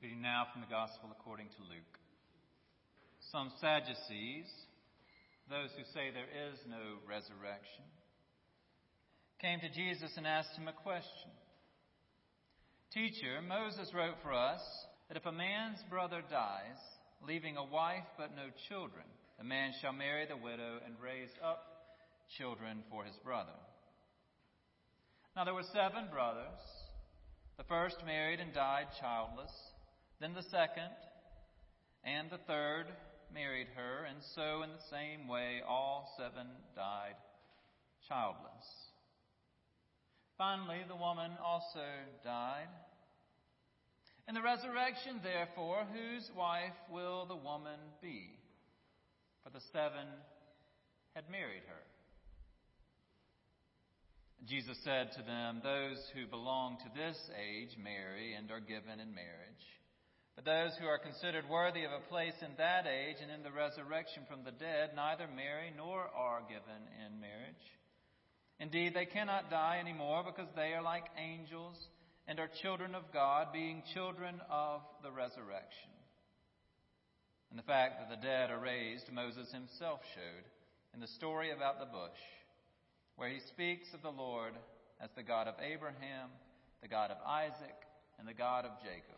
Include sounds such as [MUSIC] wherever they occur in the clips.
Reading now from the Gospel according to Luke. Some Sadducees, those who say there is no resurrection, came to Jesus and asked him a question. Teacher, Moses wrote for us that if a man's brother dies, leaving a wife but no children, the man shall marry the widow and raise up children for his brother. Now there were seven brothers. The first married and died childless. Then the second and the third married her, and so in the same way all seven died childless. Finally, the woman also died. In the resurrection, therefore, whose wife will the woman be? For the seven had married her. Jesus said to them, Those who belong to this age marry and are given in marriage. But those who are considered worthy of a place in that age and in the resurrection from the dead neither marry nor are given in marriage. Indeed, they cannot die anymore because they are like angels and are children of God, being children of the resurrection. And the fact that the dead are raised, Moses himself showed in the story about the bush, where he speaks of the Lord as the God of Abraham, the God of Isaac, and the God of Jacob.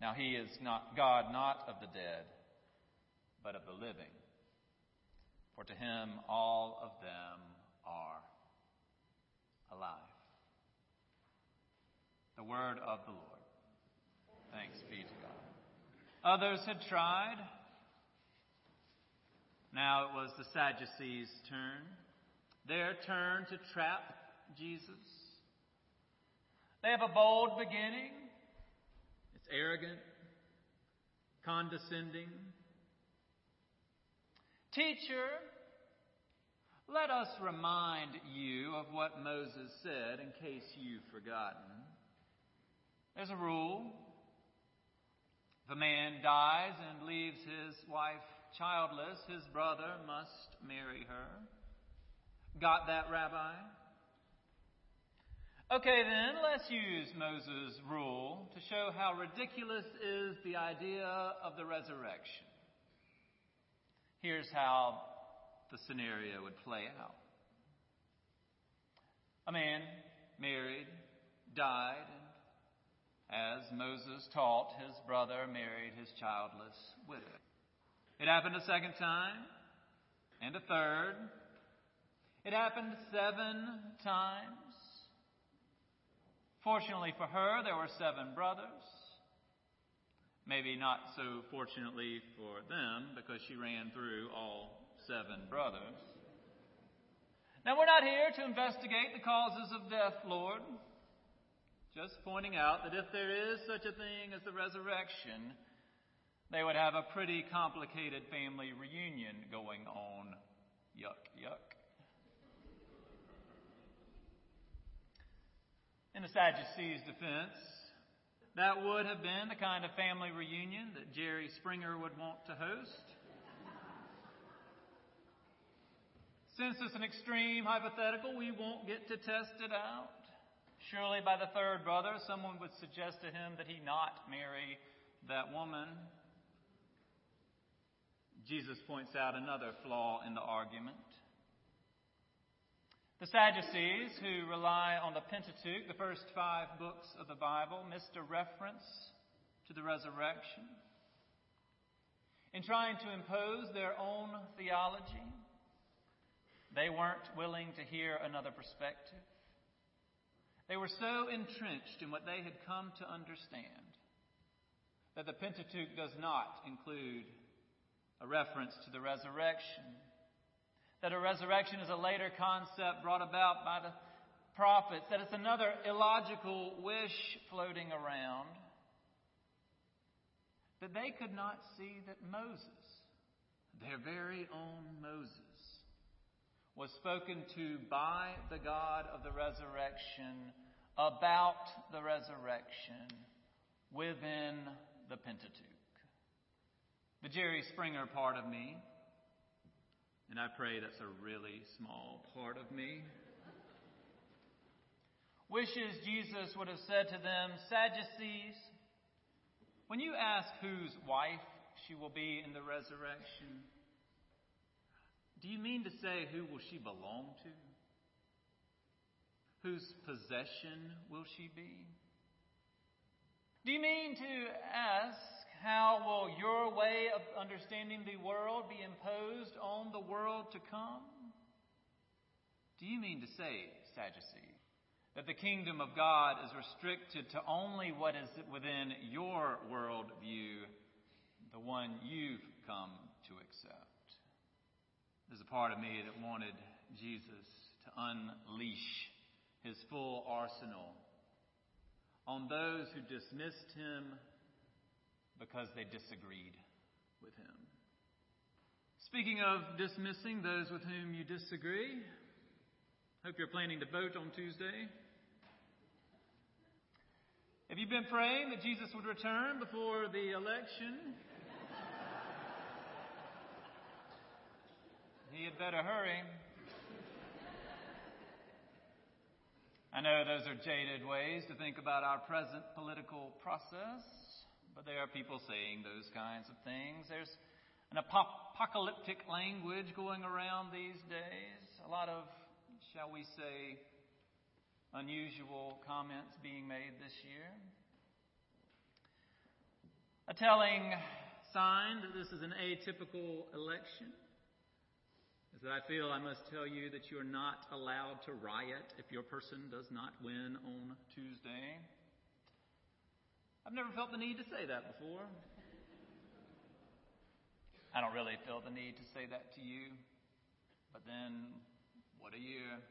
Now he is not God not of the dead, but of the living. For to him all of them are alive. The word of the Lord. Thanks be to God. Others had tried. Now it was the Sadducees' turn. Their turn to trap Jesus. They have a bold beginning arrogant, condescending. Teacher, let us remind you of what Moses said in case you've forgotten. There's a rule. If a man dies and leaves his wife childless, his brother must marry her. Got that, Rabbi? Okay, then, let's use Moses' rule to show how ridiculous is the idea of the resurrection. Here's how the scenario would play out a man married, died, and as Moses taught, his brother married his childless widow. It happened a second time, and a third. It happened seven times. Fortunately for her, there were seven brothers. Maybe not so fortunately for them because she ran through all seven brothers. Now, we're not here to investigate the causes of death, Lord. Just pointing out that if there is such a thing as the resurrection, they would have a pretty complicated family reunion going on. Yuck, yuck. In the Sadducees' defense, that would have been the kind of family reunion that Jerry Springer would want to host. Since it's an extreme hypothetical, we won't get to test it out. Surely by the third brother, someone would suggest to him that he not marry that woman. Jesus points out another flaw in the argument. The Sadducees, who rely on the Pentateuch, the first five books of the Bible, missed a reference to the resurrection. In trying to impose their own theology, they weren't willing to hear another perspective. They were so entrenched in what they had come to understand that the Pentateuch does not include a reference to the resurrection that a resurrection is a later concept brought about by the prophets, that it's another illogical wish floating around, that they could not see that Moses, their very own Moses, was spoken to by the God of the resurrection about the resurrection within the Pentateuch. The Jerry Springer part of me and I pray that's a really small part of me. Wishes Jesus would have said to them, Sadducees, When you ask whose wife she will be in the resurrection, do you mean to say who will she belong to? Whose possession will she be? Do you mean to ask how will your way of understanding the world be imposed on the world to come? Do you mean to say, Sadducee, that the kingdom of God is restricted to only what is within your worldview, the one you've come to accept? There's a part of me that wanted Jesus to unleash his full arsenal on those who dismissed him because they disagreed with him. Speaking of dismissing those with whom you disagree, hope you're planning to vote on Tuesday. Have you been praying that Jesus would return before the election? [LAUGHS] he had better hurry. I know those are jaded ways to think about our present political process, but there are people saying those kinds of things. There's an apocalyptic language going around these days, a lot of, shall we say, unusual comments being made this year. A telling sign that this is an atypical election is that I feel I must tell you that you are not allowed to riot if your person does not win on Tuesday. I've never felt the need to say that before. I don't really feel the need to say that to you, but then what a year.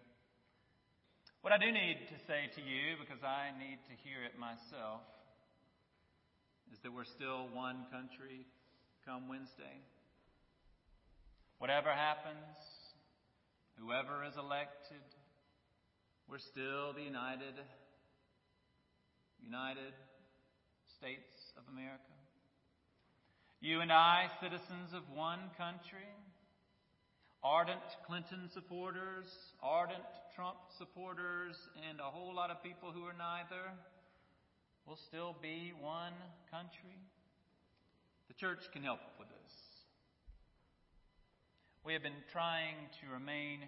What I do need to say to you, because I need to hear it myself, is that we're still one country come Wednesday. Whatever happens, whoever is elected, we're still the United, United States of America. You and I, citizens of one country, ardent Clinton supporters, ardent Trump supporters, and a whole lot of people who are neither, will still be one country. The church can help with this. We have been trying to remain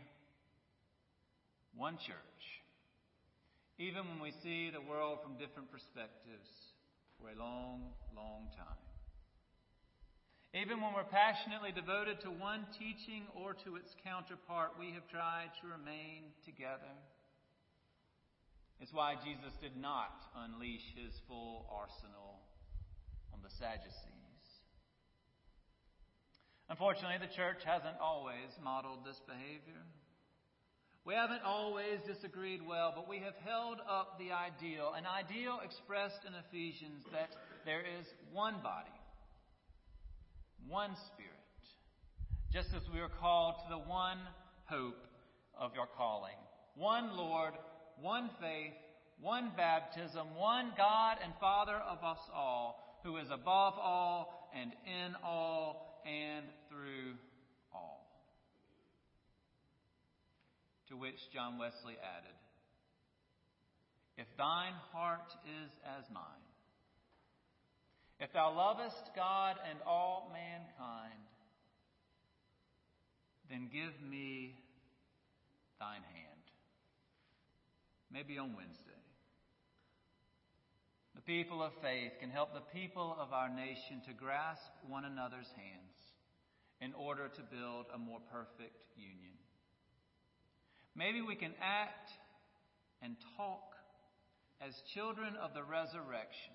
one church, even when we see the world from different perspectives for a long, long time. Even when we're passionately devoted to one teaching or to its counterpart, we have tried to remain together. It's why Jesus did not unleash his full arsenal on the Sadducees. Unfortunately, the church hasn't always modeled this behavior. We haven't always disagreed well, but we have held up the ideal, an ideal expressed in Ephesians that there is one body, one spirit, just as we are called to the one hope of your calling. One Lord, one faith, one baptism, one God and Father of us all, who is above all and in all and through all. To which John Wesley added, If thine heart is as mine, if thou lovest God and all mankind, then give me thine hand. Maybe on Wednesday. The people of faith can help the people of our nation to grasp one another's hands in order to build a more perfect union. Maybe we can act and talk as children of the resurrection,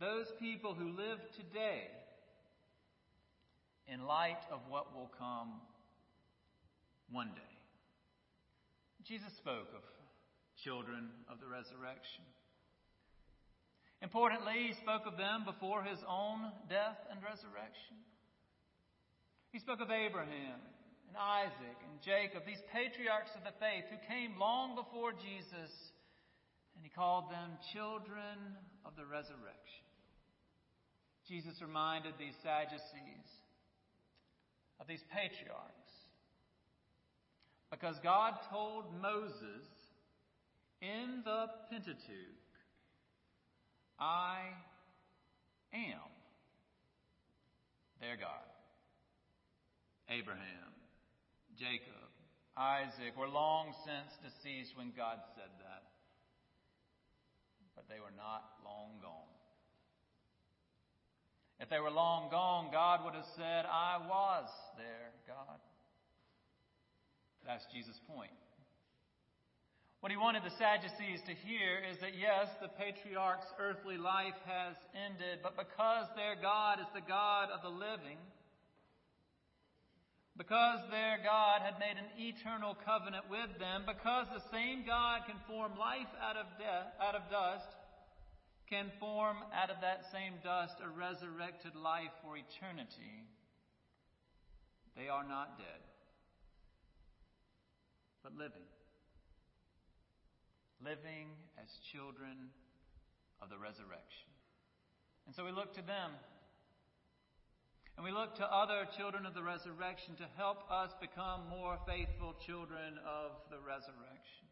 those people who live today in light of what will come one day. Jesus spoke of children of the resurrection. Importantly, he spoke of them before his own death and resurrection. He spoke of Abraham and Isaac and Jacob, these patriarchs of the faith who came long before Jesus, and he called them children of the resurrection. Jesus reminded these Sadducees of these patriarchs because God told Moses in the Pentateuch, I am their God. Abraham, Jacob, Isaac were long since deceased when God said that. But they were not long gone. If they were long gone, God would have said, I was their, God. That's Jesus' point. What he wanted the Sadducees to hear is that yes, the patriarch's earthly life has ended, but because their God is the God of the living, because their God had made an eternal covenant with them, because the same God can form life out of death, out of dust, can form out of that same dust a resurrected life for eternity, they are not dead, but living living as children of the resurrection. And so we look to them. And we look to other children of the resurrection to help us become more faithful children of the resurrection.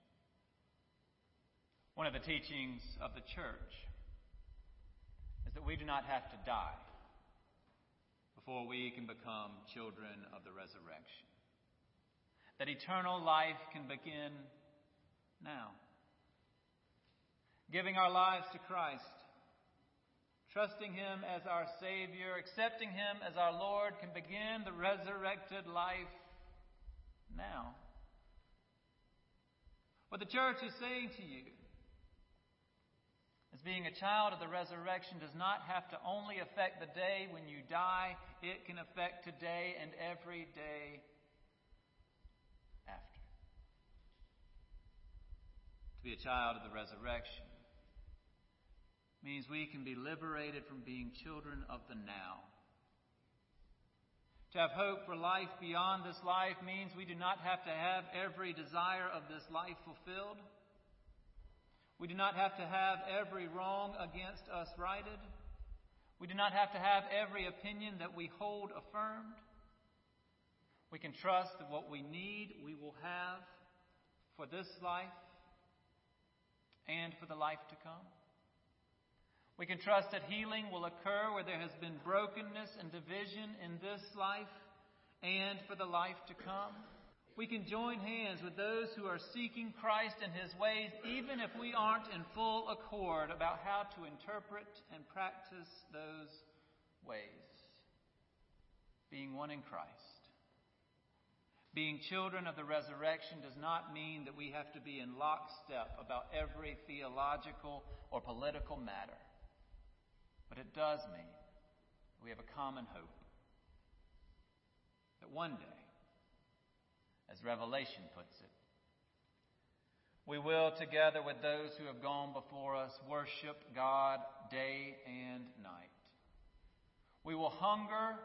One of the teachings of the church is that we do not have to die before we can become children of the resurrection. That eternal life can begin now giving our lives to Christ, trusting Him as our Savior, accepting Him as our Lord, can begin the resurrected life now. What the church is saying to you as being a child of the resurrection does not have to only affect the day when you die, it can affect today and every day after. To be a child of the resurrection means we can be liberated from being children of the now. To have hope for life beyond this life means we do not have to have every desire of this life fulfilled. We do not have to have every wrong against us righted. We do not have to have every opinion that we hold affirmed. We can trust that what we need we will have for this life and for the life to come. We can trust that healing will occur where there has been brokenness and division in this life and for the life to come. We can join hands with those who are seeking Christ and His ways, even if we aren't in full accord about how to interpret and practice those ways. Being one in Christ. Being children of the resurrection does not mean that we have to be in lockstep about every theological or political matter. But it does mean we have a common hope that one day, as Revelation puts it, we will, together with those who have gone before us, worship God day and night. We will hunger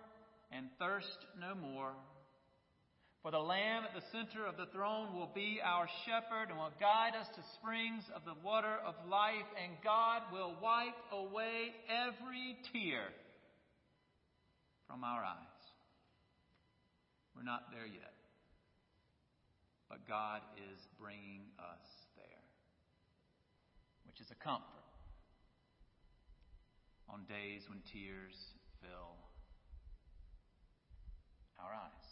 and thirst no more for the Lamb at the center of the throne will be our shepherd and will guide us to springs of the water of life, and God will wipe away every tear from our eyes. We're not there yet, but God is bringing us there, which is a comfort on days when tears fill our eyes.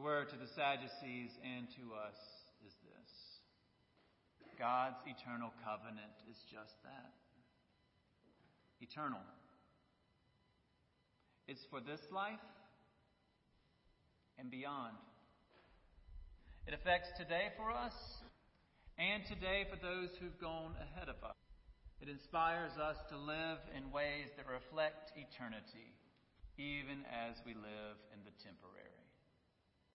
The word to the Sadducees and to us is this God's eternal covenant is just that eternal. It's for this life and beyond. It affects today for us and today for those who've gone ahead of us. It inspires us to live in ways that reflect eternity, even as we live in the temporary.